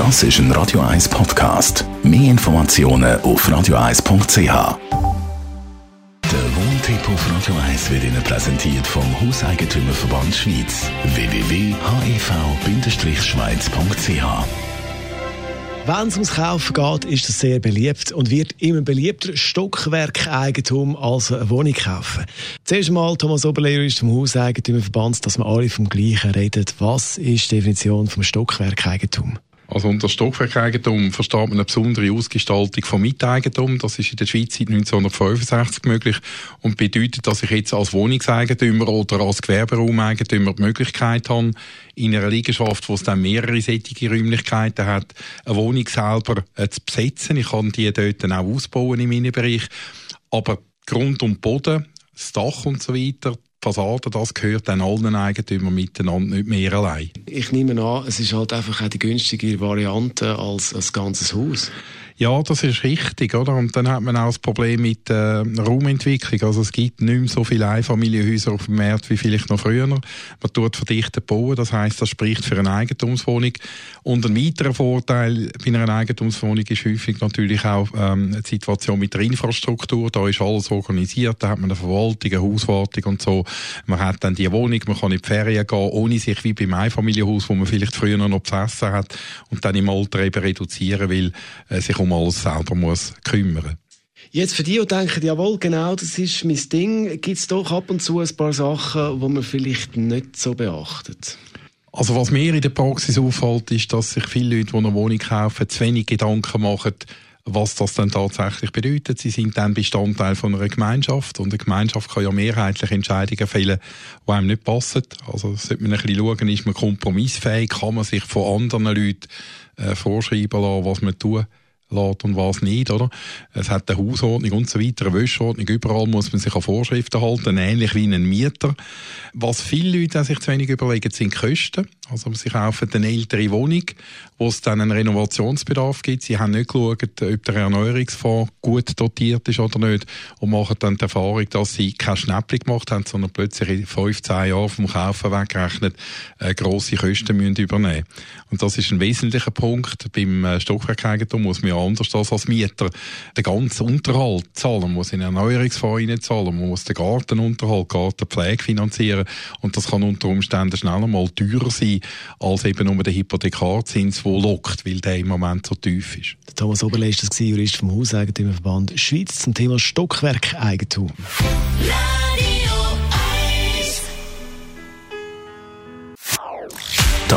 Das ist ein Radio 1 Podcast. Mehr Informationen auf radio1.ch. Der Wohntipp auf Radio 1 wird Ihnen präsentiert vom Hauseigentümerverband Schweiz. www.hev-schweiz.ch wenn es ums Kaufen geht, ist das sehr beliebt und wird immer beliebter, Stockwerkeigentum als eine Wohnung kaufen. Zuerst einmal, Thomas Oberlehrer ist vom Hauseigentümerverband, dass wir alle vom Gleichen reden. Was ist die Definition vom Stockwerkeigentum? Also unter Stockwerkeigentum versteht man eine besondere Ausgestaltung von Miteigentum. Das ist in der Schweiz seit 1965 möglich und bedeutet, dass ich jetzt als Wohnungseigentümer oder als Gewerberaumeigentümer die Möglichkeit habe, in einer Liegenschaft, wo es dann mehrere sättige Räumlichkeiten hat, eine Wohnung selber äh, zu besetzen. Ich kann die dort dann auch ausbauen in meinem Bereich. Aber Grund und Boden, das Dach und so weiter, Fassade, das gehört dann allen Eigentümern miteinander, nicht mehr allein. Ich nehme an, es ist halt einfach auch die günstigere Variante als ein ganzes Haus. Ja, das ist richtig, oder? Und dann hat man auch das Problem mit äh, Raumentwicklung. Also es gibt nicht mehr so viele Einfamilienhäuser auf dem Markt wie vielleicht noch früher. Man tut verdichtet bauen, das heißt, das spricht für eine Eigentumswohnung. Und ein weiterer Vorteil bei einer Eigentumswohnung ist häufig natürlich auch ähm, die Situation mit der Infrastruktur. Da ist alles organisiert, da hat man eine Verwaltung, eine Hauswartung und so. Man hat dann die Wohnung, man kann in die Ferien gehen, ohne sich wie beim Einfamilienhaus, wo man vielleicht früher noch besessen hat und dann im Alter eben reduzieren will, äh, sich um alles selber muss kümmern Jetzt für die, die denken, jawohl, genau, das ist mein Ding, gibt es doch ab und zu ein paar Sachen, die man vielleicht nicht so beachtet. Also was mir in der Praxis auffällt, ist, dass sich viele Leute, die eine Wohnung kaufen, zu wenig Gedanken machen, was das dann tatsächlich bedeutet. Sie sind dann Bestandteil von einer Gemeinschaft und eine Gemeinschaft kann ja mehrheitlich Entscheidungen fällen, die einem nicht passen. Also sollte man ein bisschen schauen, ist man kompromissfähig, kann man sich von anderen Leuten äh, vorschreiben lassen, was man tun lässt und was nicht, oder? Es hat eine Hausordnung und so weiter, eine Wäschordnung, überall muss man sich an Vorschriften halten, ähnlich wie ein Mieter. Was viele Leute sich zu wenig überlegen, sind Kosten. Also sie kaufen eine ältere Wohnung, wo es dann einen Renovationsbedarf gibt. Sie haben nicht geschaut, ob der Erneuerungsfonds gut dotiert ist oder nicht und machen dann die Erfahrung, dass sie kein Schnäppchen gemacht haben, sondern plötzlich in 15 Jahren vom Kaufen wegrechnet äh, grosse Kosten müssen übernehmen Und das ist ein wesentlicher Punkt. Beim äh, Stockwerkeigentum muss man anders als Mieter den ganzen Unterhalt zahlen. Man muss in den Erneuerungsfonds zahlen, man muss den Gartenunterhalt, Gartenpflege finanzieren und das kann unter Umständen schnell einmal teurer sein als eben nur der Hypothekarzins, der lockt, weil der im Moment so tief ist. Thomas Oberle ist das Jurist vom Hauseigentümerverband Schweiz zum Thema Stockwerkeigentum.